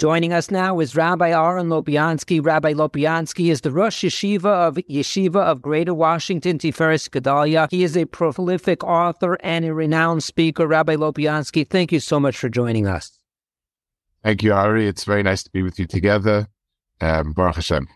Joining us now is Rabbi Aaron Lopiansky. Rabbi Lopiansky is the Rosh Yeshiva of Yeshiva of Greater Washington, Tiferes Gedalia. He is a prolific author and a renowned speaker. Rabbi Lopiansky, thank you so much for joining us. Thank you, Ari. It's very nice to be with you together. Um, Baruch Hashem.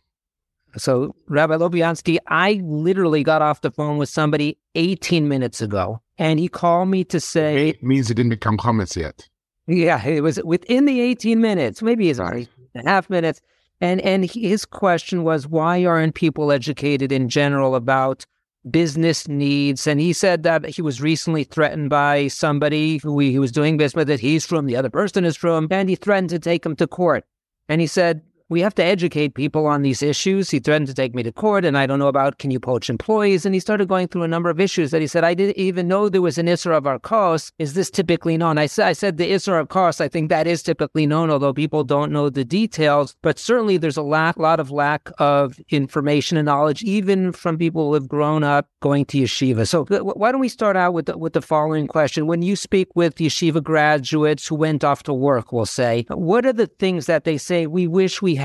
So, Rabbi Lopiansky, I literally got off the phone with somebody 18 minutes ago, and he called me to say. It means it didn't become comments yet. Yeah, it was within the 18 minutes, maybe it's right. a half minutes. And and his question was, why aren't people educated in general about business needs? And he said that he was recently threatened by somebody who he, he was doing business with that he's from, the other person is from, and he threatened to take him to court. And he said, we have to educate people on these issues. He threatened to take me to court, and I don't know about can you poach employees? And he started going through a number of issues that he said, I didn't even know there was an Isra of our Arkos. Is this typically known? I said, I said the Isra of Arkos, I think that is typically known, although people don't know the details. But certainly there's a lack, lot of lack of information and knowledge, even from people who have grown up going to yeshiva. So why don't we start out with the, with the following question? When you speak with yeshiva graduates who went off to work, we'll say, what are the things that they say we wish we had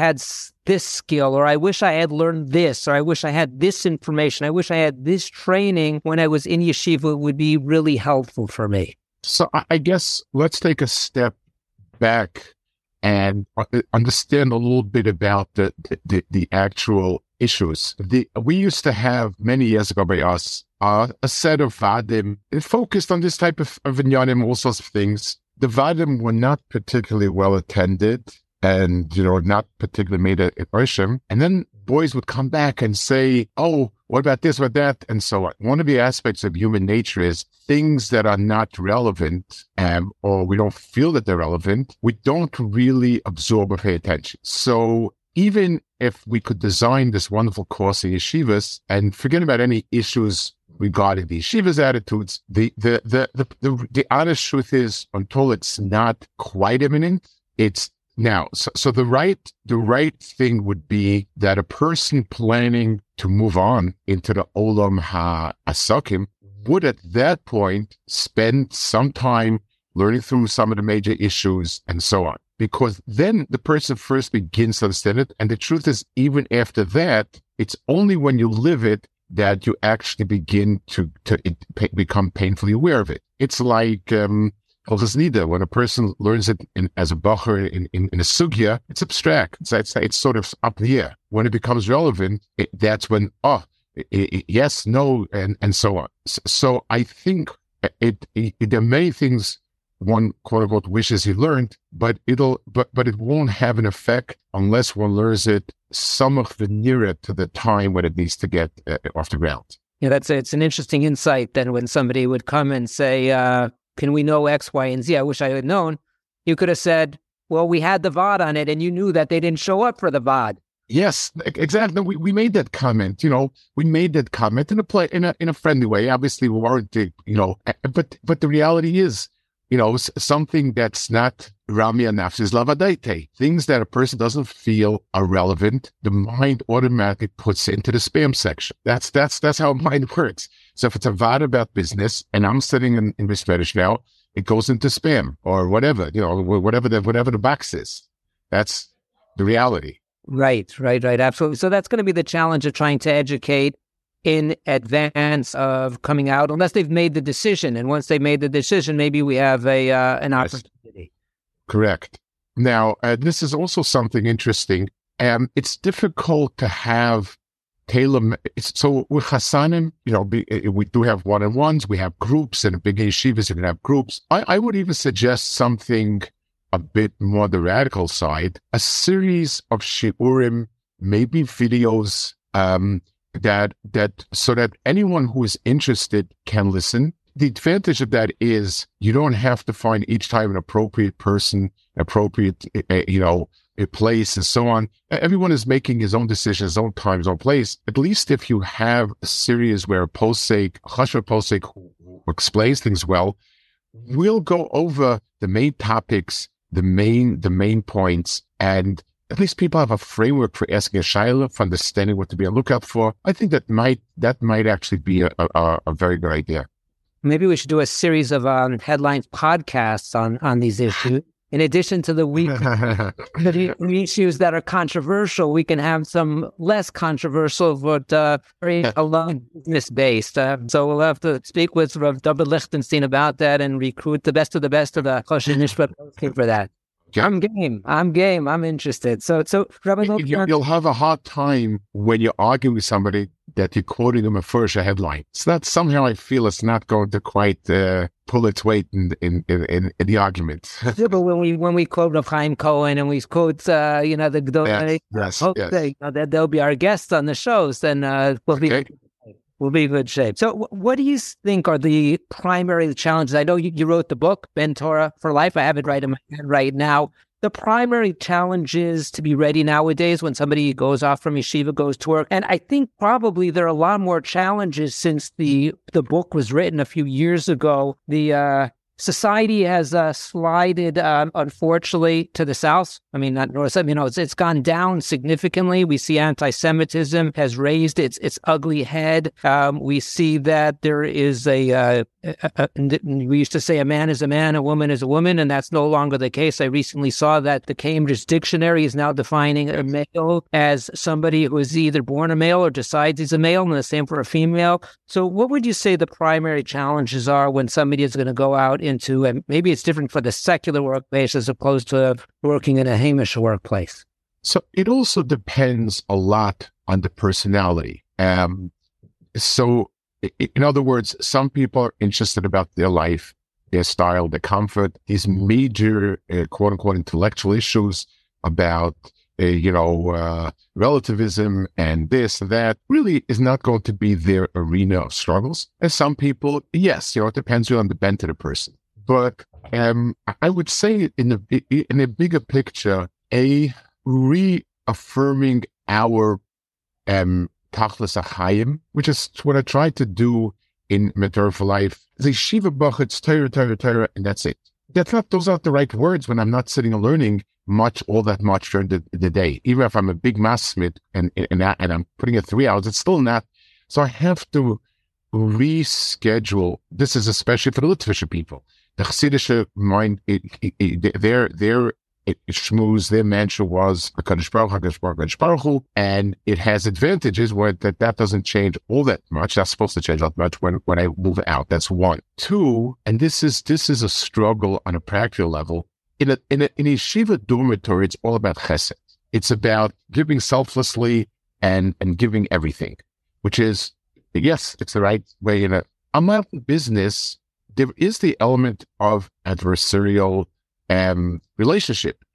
this skill, or I wish I had learned this, or I wish I had this information, I wish I had this training when I was in yeshiva would be really helpful for me. So I guess let's take a step back and uh, understand a little bit about the, the, the actual issues. The, we used to have many years ago by us uh, a set of vadim focused on this type of, of inyanim, all sorts of things. The vadim were not particularly well attended and, you know, not particularly made an impression. And then boys would come back and say, Oh, what about this, or that? And so on. One of the aspects of human nature is things that are not relevant, um, or we don't feel that they're relevant. We don't really absorb or pay attention. So even if we could design this wonderful course in yeshivas and forget about any issues regarding the yeshiva's attitudes, the, the, the, the, the, the honest truth is until it's not quite imminent, it's now, so, so, the right the right thing would be that a person planning to move on into the olam ha asakim would at that point spend some time learning through some of the major issues and so on. Because then the person first begins to understand it. And the truth is, even after that, it's only when you live it that you actually begin to, to it, become painfully aware of it. It's like, um, Neither. When a person learns it in, as a bacher in, in, in, a sugya, it's abstract. It's, it's, it's, sort of up here. When it becomes relevant, it, that's when, oh, it, yes, no, and, and so on. So, so I think it, there are many things one quote unquote wishes he learned, but it'll, but, but it won't have an effect unless one learns it some of the nearer to the time when it needs to get uh, off the ground. Yeah, that's it's an interesting insight. Then when somebody would come and say, uh, can we know X, Y, and Z? I wish I had known. You could have said, well, we had the vaad on it and you knew that they didn't show up for the vaad. Yes, exactly. We, we made that comment, you know, we made that comment in a play, in a, in a friendly way. Obviously we weren't, you know, but, but the reality is, you know, something that's not Ramia Nafsis Lavadaite, things that a person doesn't feel are relevant, the mind automatically puts into the spam section. That's, that's, that's how mind works. So if it's a vaad about business and I'm sitting in, in Spanish now, it goes into spam or whatever, you know, whatever the, whatever the box is. That's the reality. Right, right, right. Absolutely. So that's going to be the challenge of trying to educate in advance of coming out, unless they've made the decision. And once they've made the decision, maybe we have a uh, an opportunity. Correct. Now, uh, this is also something interesting. Um, it's difficult to have tailor. So with chassanim, you know, be, uh, we do have one on ones, we have groups, and big yeshivas, you can have groups. I, I would even suggest something a bit more the radical side, a series of shiurim, maybe videos, um, that that so that anyone who is interested can listen. The advantage of that is you don't have to find each time an appropriate person, appropriate eh, eh, you know a place, and so on. Everyone is making his own decision, his own time, his own place. At least if you have a series where posek, Chashva posek, who explains things well, we'll go over the main topics, the main the main points, and at least people have a framework for asking a shaila, for understanding what to be on lookout for. I think that might that might actually be a, a, a very good idea. Maybe we should do a series of um, headlines podcasts on on these issues. in addition to the week the issues that are controversial, we can have some less controversial but uh, very alone business based. Uh, so we'll have to speak with Rav Dovid Lichtenstein about that and recruit the best of the best of the Mishpat for that. Yeah. I'm game. I'm game. I'm interested. So, so Rabbi, you'll have a hard time when you're arguing with somebody that you're quoting them a first headline. So that somehow I feel it's not going to quite uh, pull its weight in in, in, in the argument. yeah, but when we when we quote of Chaim Cohen and we quote, uh, you know, the yes, yes, yes. They, you know, that they'll be our guests on the shows, then uh, we'll be. We'll be in good shape. So, what do you think are the primary challenges? I know you, you wrote the book, Ben Torah for Life. I have it right in my head right now the primary challenge is to be ready nowadays when somebody goes off from yeshiva, goes to work. And I think probably there are a lot more challenges since the the book was written a few years ago. The uh, society has uh, slided, um, unfortunately, to the south. I mean, not north. I mean, you know, it's, it's gone down significantly. We see anti-Semitism has raised its its ugly head. Um, we see that there is a, uh, a, a, we used to say a man is a man, a woman is a woman, and that's no longer the case. I recently saw that the Cambridge Dictionary is now defining a male as somebody who is either born a male or decides he's a male, and the same for a female. So, what would you say the primary challenges are when somebody is going to go out into, and maybe it's different for the secular workplace as opposed to working in a Hamish workplace? So it also depends a lot on the personality. Um, so, in other words, some people are interested about their life, their style, their comfort, these major uh, quote unquote intellectual issues about uh, you know, uh, relativism and this that really is not going to be their arena of struggles. And some people, yes, you know, it depends on the bent of the person. But um, I would say in the in a bigger picture, a reaffirming our um, tachlis achayim, which is what I tried to do in Ben Torah for Life. The Shiva Bachitz, Torah, Torah, Torah, and that's it. That's not, those aren't the right words when I'm not sitting and learning much, all that much during the, the day. Even if I'm a big mass and, and, and I'm putting it three hours, it's still not. So I have to reschedule. This is especially for the Litvische people. The Hasidic mind, it, it, it, their, their shmooze, their mantra was HaKadosh Baruch HaKadosh Baruch HaKadosh Baruch Hu, and it has advantages where that, that doesn't change all that much. That's supposed to change that much when, when I move out. That's one. Two, and this is, this is a struggle on a practical level in a, in a, in a yeshiva dormitory, it's all about chesed. It's about giving selflessly and, and giving everything, which is, yes, it's the right way uh, in a, a business. There is the element of adversarial, um, relationship.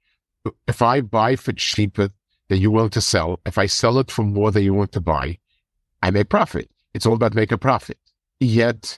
If I buy for cheaper than you want to sell, if I sell it for more than you want to buy, I make profit. It's all about make a profit. Yet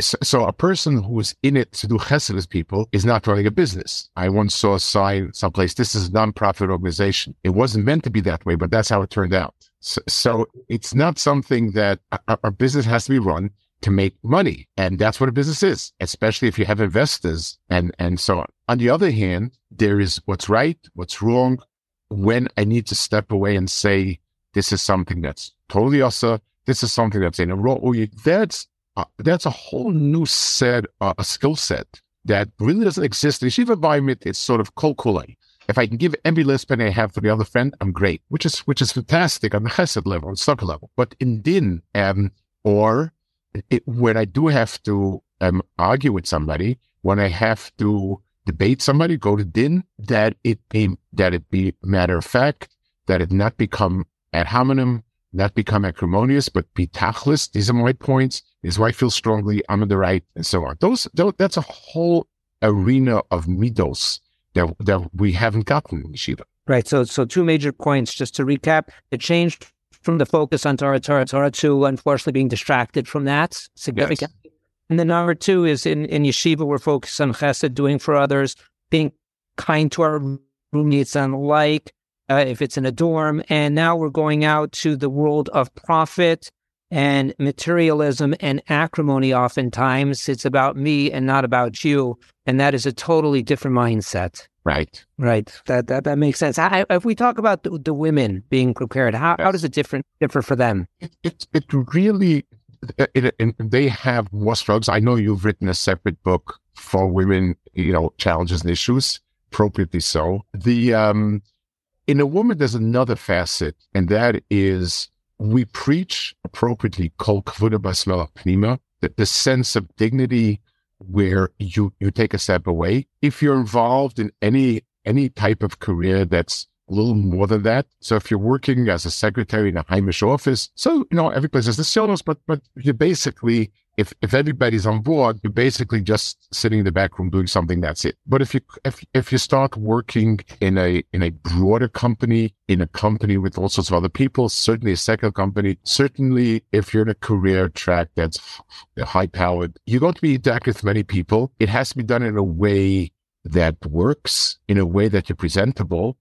so a person who is in it to do chesed with people is not running a business. I once saw a sign someplace, this is a nonprofit organization. It wasn't meant to be that way, but that's how it turned out. So, so it's not something that a, a business has to be run to make money. And that's what a business is, especially if you have investors and, and so on. On the other hand, there is what's right, what's wrong, when I need to step away and say, this is something that's totally also, this is something that's in a role. That's that's a whole new set, uh, a skill set that really doesn't exist. In the yeshiva environment, it's sort of kolkulei. If I can give every lispen I have for the other friend, I'm great, which is which is fantastic on the chesed level, on the level. But in din, um, or it, when I do have to um, argue with somebody, when I have to debate somebody, go to din, that it be that it be matter of fact, that it not become ad hominem, not become acrimonious, but be tachlis. These are my points. This is why I feel strongly. I'm on the right, and so on. Those, those that's a whole arena of midos that that we haven't gotten in yeshiva. Right. So, so two major points. Just to recap, it changed from the focus on Torah, Torah, Torah to unfortunately being distracted from that significantly. Yes. And then number two is in, in yeshiva, we're focused on chesed, doing for others, being kind to our roommates and like, uh, if it's in a dorm. And now we're going out to the world of profit and materialism and acrimony. Oftentimes, it's about me and not about you, and that is a totally different mindset. Right. Right. That that, that makes sense. I, if we talk about the, the women being prepared, how, yes. how does it different differ for them? It it, it really it, it, they have more struggles. I know you've written a separate book for women, you know, challenges and issues appropriately so. The um, in a woman, there's another facet, and that is we preach appropriately kol kvuda basmela pnima, the, the sense of dignity where you you take a step away. If you're involved in any any type of career that's a little more than that. So if you're working as a secretary in a Heimish office, so you know every place has the solos, but but you basically if if everybody's on board, you're basically just sitting in the back room doing something. That's it. But if you if if you start working in a in a broader company, in a company with all sorts of other people, certainly a second company, certainly if you're in a career track that's high powered, you're going to be interacting with many people. It has to be done in a way that works, in a way that you're presentable,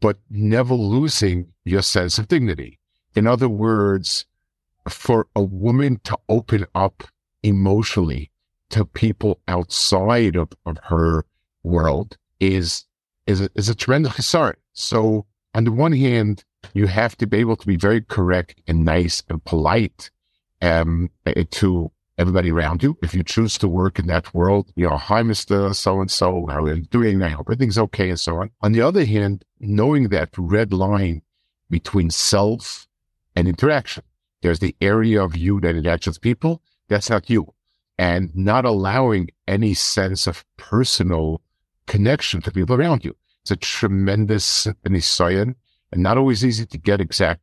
but never losing your sense of dignity. In other words, for a woman to open up emotionally to people outside of, of her world is is a, is a tremendous concern. So on the one hand, you have to be able to be very correct and nice and polite um, eh, to everybody around you. If you choose to work in that world, you know, hi, Mr. So and so, how are you doing? I hope everything's okay and so on. On the other hand, knowing that red line between self and interaction, there's the area of you that interacts with people that's not you. And not allowing any sense of personal connection to people around you. It's a tremendous nisayan and not always easy to get exact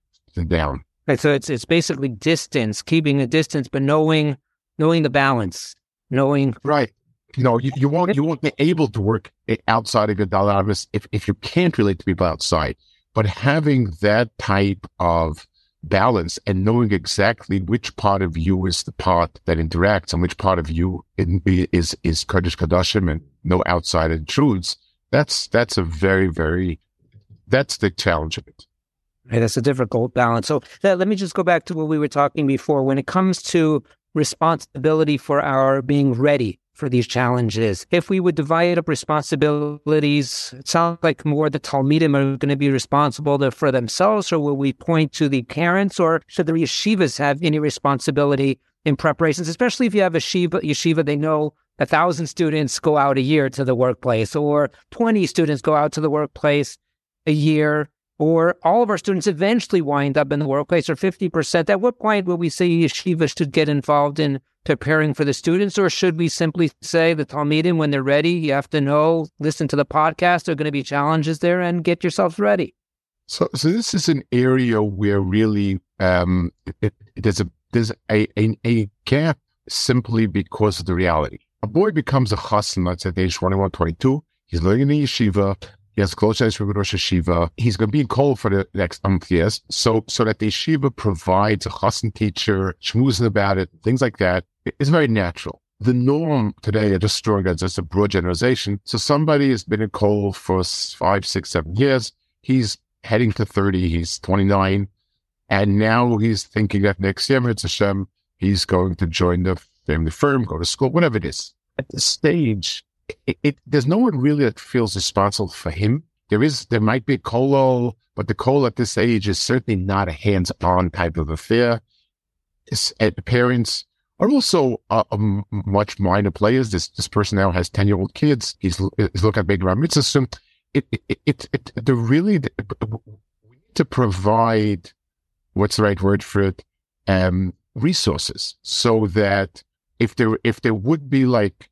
down. Right. So it's it's basically distance, keeping a distance, but knowing knowing the balance, knowing right. You know, you, you won't you won't be able to work outside of your dalamis if if you can't relate to people outside. But having that type of balance and knowing exactly which part of you is the part that interacts and which part of you is is Kodesh Kodashim and no outside intrudes. That's that's a very very that's the challenge of it. That's a difficult balance. So that, let me just go back to what we were talking before. When it comes to responsibility for our being ready for these challenges. If we would divide up responsibilities, it sounds like more the Talmidim are going to be responsible for themselves, or will we point to the parents, or should the yeshivas have any responsibility in preparations, especially if you have a yeshiva, yeshiva they know a thousand students go out a year to the workplace, or 20 students go out to the workplace a year, or all of our students eventually wind up in the workplace, or 50%. At what point will we say yeshiva should get involved in preparing for the students, or should we simply say the Talmidim, when they're ready, you have to know, listen to the podcast, there are going to be challenges there, and get yourselves ready? So, so this is an area where really um, it, there's a there's a, a, a gap simply because of the reality. A boy becomes a chassan, let's say at age 21, 22. He's learning in yeshiva. He has ties with Rosh Yeshiva. He's going to be in Kol for the next month years. So, so that the yeshiva provides a chassan teacher, schmoozing about it, things like that it's very natural. The norm today, I just throwing as just a broad generalization. So somebody has been in Kol for five, six, seven years. He's heading to 30. He's 29. And now he's thinking that next year, it's Hashem, he's going to join the family firm, go to school, whatever it is. At this stage, it, it, there's no one really that feels responsible for him. There is, there might be a kolo, but the kolo at this age is certainly not a hands-on type of affair. His, parents are also uh, um, much minor players. This this person now has ten year old kids. He's he's looking at big mitzvahs. So it it it, it the really the, we need to provide what's the right word for it um, resources so that if there if there would be like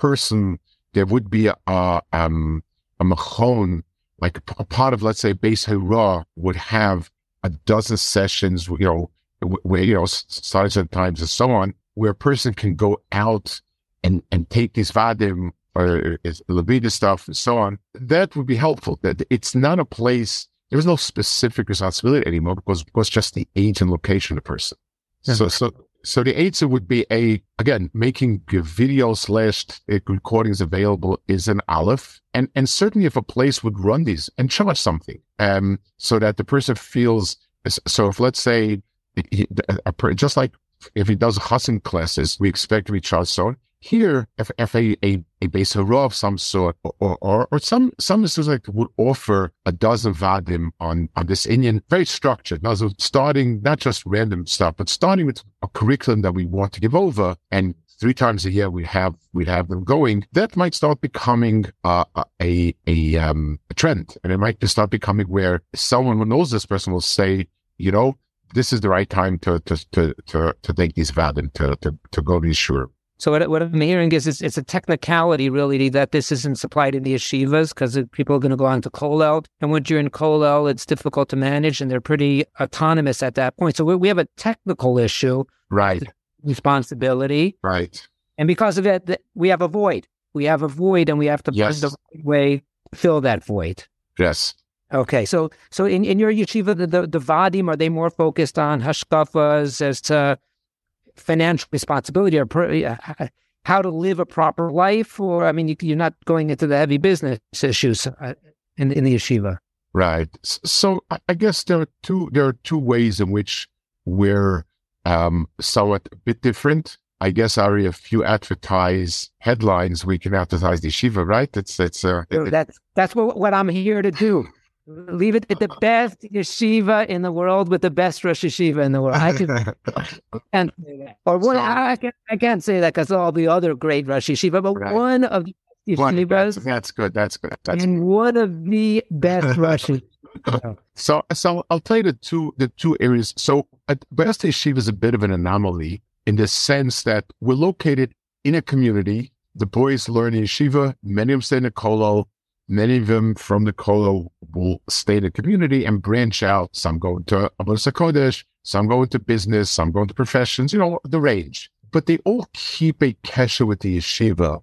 person there would be a, a um a machon like a, part of let's say Bais Hora'ah would have a dozen sessions you know where, you know, size at times and so on, where a person can go out and, and take these vadim or libido stuff and so on, that would be helpful. That it's not a place, there is no specific responsibility anymore because, because just the age and location of the person. Yeah. So, so, so the answer would be a, again, making video slash recordings available is an aleph. And, and certainly if a place would run these and charge something, um, so that the person feels, so if let's say he, just like if he does chassan classes, we expect to be charged so on. Here, if, if a, a, a bais hora'ah of some sort, or, or, or some, some like would offer a dozen vadim on, on this inyan, very structured. Now, so starting not just random stuff, but starting with a curriculum that we want to give over and three times a year we have we have them going, that might start becoming uh, a a um, a trend, and it might start becoming where someone who knows this person will say, you know, this is the right time to to to to, to take these VAD and to, to to go to sure. So what, what I'm hearing is it's, it's, a technicality really that this isn't supplied in the yeshivas because people are going to go on to Kollel. And once you're in Kollel, it's difficult to manage and they're pretty autonomous at that point. So we, we have a technical issue. Right. Responsibility. Right. And because of it, we have a void. We have a void and we have to yes. find the right way fill that void. Yes. Okay, so so in, in your yeshiva, the, the, the vadim are they more focused on hashkafas as to financial responsibility or how to live a proper life? Or, I mean, you, are not going into the heavy business issues uh, in, in the yeshiva. Right. So I guess there are two, there are two ways in which we're um, somewhat a bit different. I guess, Ari, if you advertise headlines, we can advertise the yeshiva, right? It's, it's, uh, it, that's, that's what, what I'm here to do. Leave it at the best yeshiva in the world with the best Rosh Yeshiva in the world. I can, and or one, I, can't, I can't say that because all the other great Rosh Yeshiva, but right. one of the yeshivas. One, that's, that's, good. That's good. That's and good. one of the best Rosh So, so I'll tell you the two the two areas. So, Best Yeshiva is a bit of an anomaly in the sense that we're located in a community. The boys learn in yeshiva. Many of them stay in a kollel Many of them from the Kollel will stay in the community and branch out. Some go into Avodas Kodesh, some go into business, some go into professions, you know, the range. But they all keep a kesher with the yeshiva.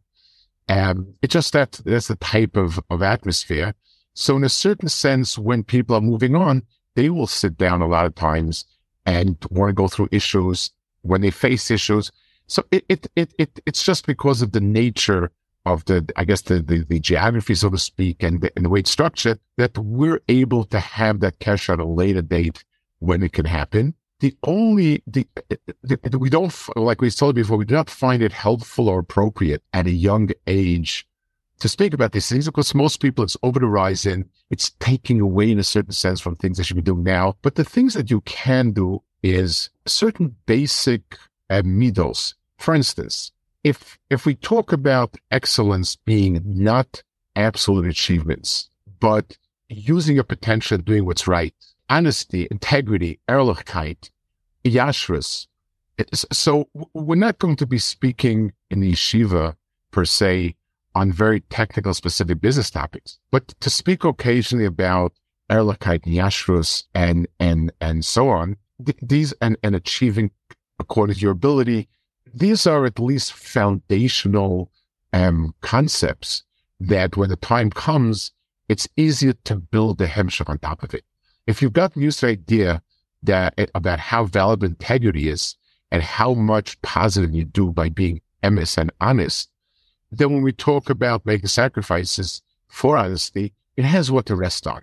And it's just that that's the type of, of atmosphere. So in a certain sense, when people are moving on, they will sit down a lot of times and want to go through issues when they face issues. So it, it, it, it, it's just because of the nature of the, I guess the, the, the geography, so to speak, and the, and the way it's structured, that we're able to have that cash at a later date when it can happen. The only, the, the, we don't, like we told before, we do not find it helpful or appropriate at a young age to speak about these things because most people it's over the horizon. It's taking away in a certain sense from things they should be doing now. But the things that you can do is certain basic uh, middles. For instance, if if we talk about excellence being not absolute achievements, but using your potential, doing what's right, honesty, integrity, ehrlichkeit, yashrus. So we're not going to be speaking in the yeshiva per se on very technical, specific business topics, but to speak occasionally about ehrlichkeit and yashrus and and and so on. Th- these and and achieving according to your ability these are at least foundational um, concepts that when the time comes, it's easier to build the hemshech on top of it. If you've gotten used to the idea that eh, about how valuable integrity is and how much positive you do by being emes and honest, then when we talk about making sacrifices for honesty, it has what to rest on.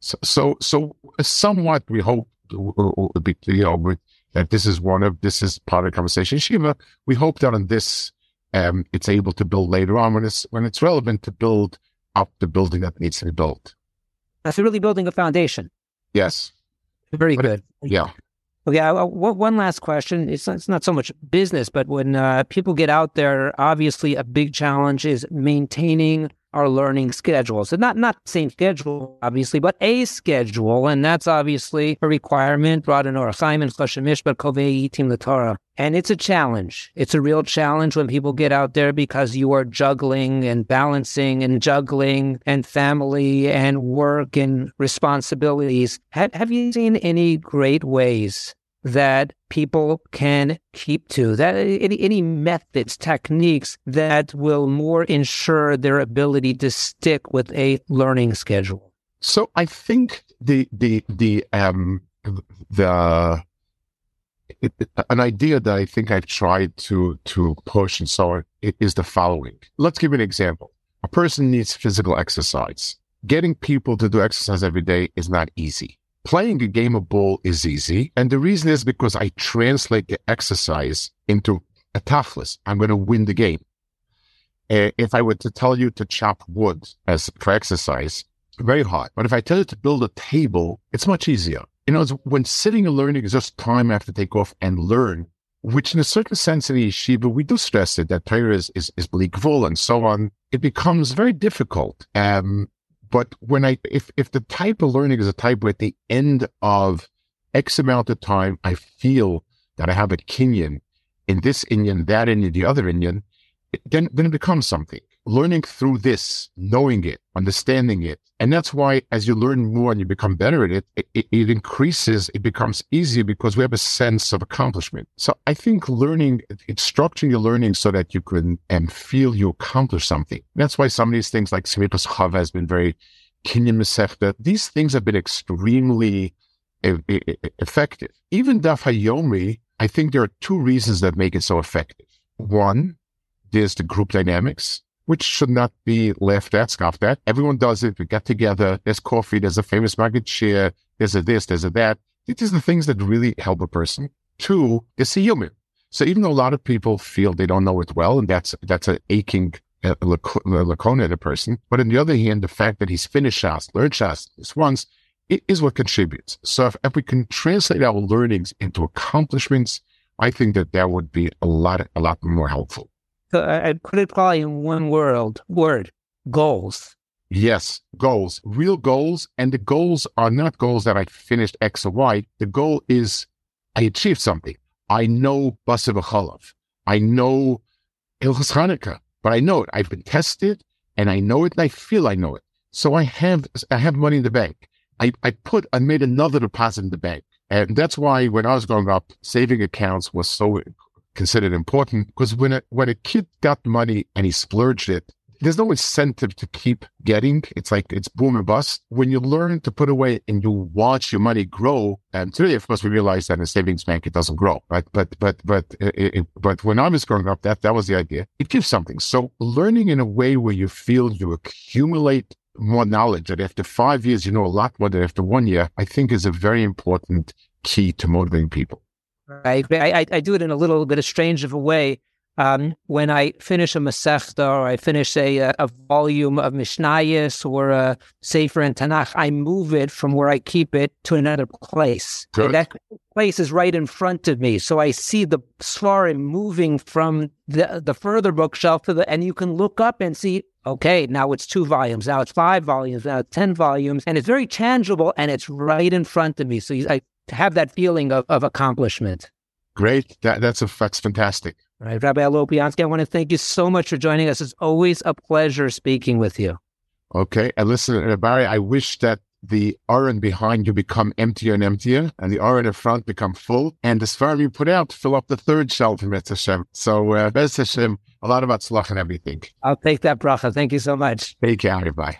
So, so, so somewhat we hope, uh, uh, uh, you know, that this is one of this is part of the conversation. Shiva, we hope that on this um, it's able to build later on when it's when it's relevant to build up the building that needs to be built. That's really building a foundation. Yes. Very but good. It, yeah. Okay. One last question. It's not, it's not so much business, but when uh, people get out there, obviously a big challenge is maintaining our learning schedule. So not not same schedule, obviously, but a schedule, and that's obviously a requirement brought in Orach Chaim and Chashemish, Kovei Team the Torah. And it's a challenge. It's a real challenge when people get out there because you are juggling and balancing and juggling and family and work and responsibilities. Have, have you seen any great ways that people can keep to that any, any methods techniques that will more ensure their ability to stick with a learning schedule. So i think the the the um the it, an idea that i think i've tried to to push and so on is the following. Let's give an example. A person needs physical exercise. Getting people to do exercise every day is not easy Playing a game of ball is easy. And the reason is because I translate the exercise into a toughness. I'm going to win the game. Uh, if I were to tell you to chop wood as for exercise, very hard. But if I tell you to build a table, it's much easier. You know, when sitting and learning is just time I have to take off and learn, which in a certain sense in yeshiva, we do stress it, that Torah is, is, is blikvul and so on. It becomes very difficult. Um, but when I, if, if the type of learning is a type where at the end of X amount of time, I feel that I have a kinyan in this inyan, that inyan, the other inyan, then, then it becomes something. Learning through this, knowing it, understanding it. And that's why as you learn more and you become better at it, it, it, increases, it becomes easier because we have a sense of accomplishment. So I think learning, it's structuring your learning so that you can um, feel you accomplish something. That's why some of these things like Semichas Chaver has been very Kinyan. These things have been extremely effective. Even Daf Hayomi, I think there are two reasons that make it so effective. One, there's the group dynamics, which should not be left at, scoffed at. Everyone does it. We get together. There's coffee. There's a famous market share. There's a this, there's a that. These are the things that really help a person. Two, it's a human. So even though a lot of people feel they don't know it well, and that's, that's an aching uh, lacona in a person. But on the other hand, the fact that he's finished Shas, learned Shas this once, it is what contributes. So if, if we can translate our learnings into accomplishments, I think that that would be a lot, a lot more helpful. I'd put it probably in one word, word, goals. Yes, goals, real goals. And the goals are not goals that I finished X or Y. The goal is I achieved something. I know Basa I know Hilchos Hanukkah, but I know it. I've been tested and I know it and I feel I know it. So I have, I have money in the bank. I, I put, I made another deposit in the bank. And that's why when I was growing up, saving accounts was so considered important because when a, when a kid got money and he splurged it, there's no incentive to keep getting. It's like it's boom and bust. When you learn to put away and you watch your money grow, and today, of course, we realize that in a savings bank it doesn't grow, right? But but but it, it, but when I was growing up, that that was the idea. It gives something. So learning in a way where you feel you accumulate more knowledge that after five years, you know a lot more than after one year, I think is a very important key to motivating people. I, I, I do it in a little bit of strange of a way. Um, when I finish a Masechta or I finish a, a volume of Mishnayos or a Sefer and Tanakh, I move it from where I keep it to another place. That place is right in front of me. So I see the Sfarim moving from the, the further bookshelf to the, and you can look up and see okay, now it's two volumes, now it's five volumes, now it's 10 volumes, and it's very tangible and it's right in front of me. So I have that feeling of, of accomplishment. Great. That, that's, a, that's fantastic. All right, Rabbi Lopiansky, I want to thank you so much for joining us. It's always a pleasure speaking with you. Okay. And listen, Barry, I wish that the Aron behind you become emptier and emptier, and the Aron in front become full, and the Sfarim you put out fill up the third shelf in Hashem. So, uh, Hashem, a lot about Tzlach and everything. I'll take that bracha. Thank you so much. Take care. Bye.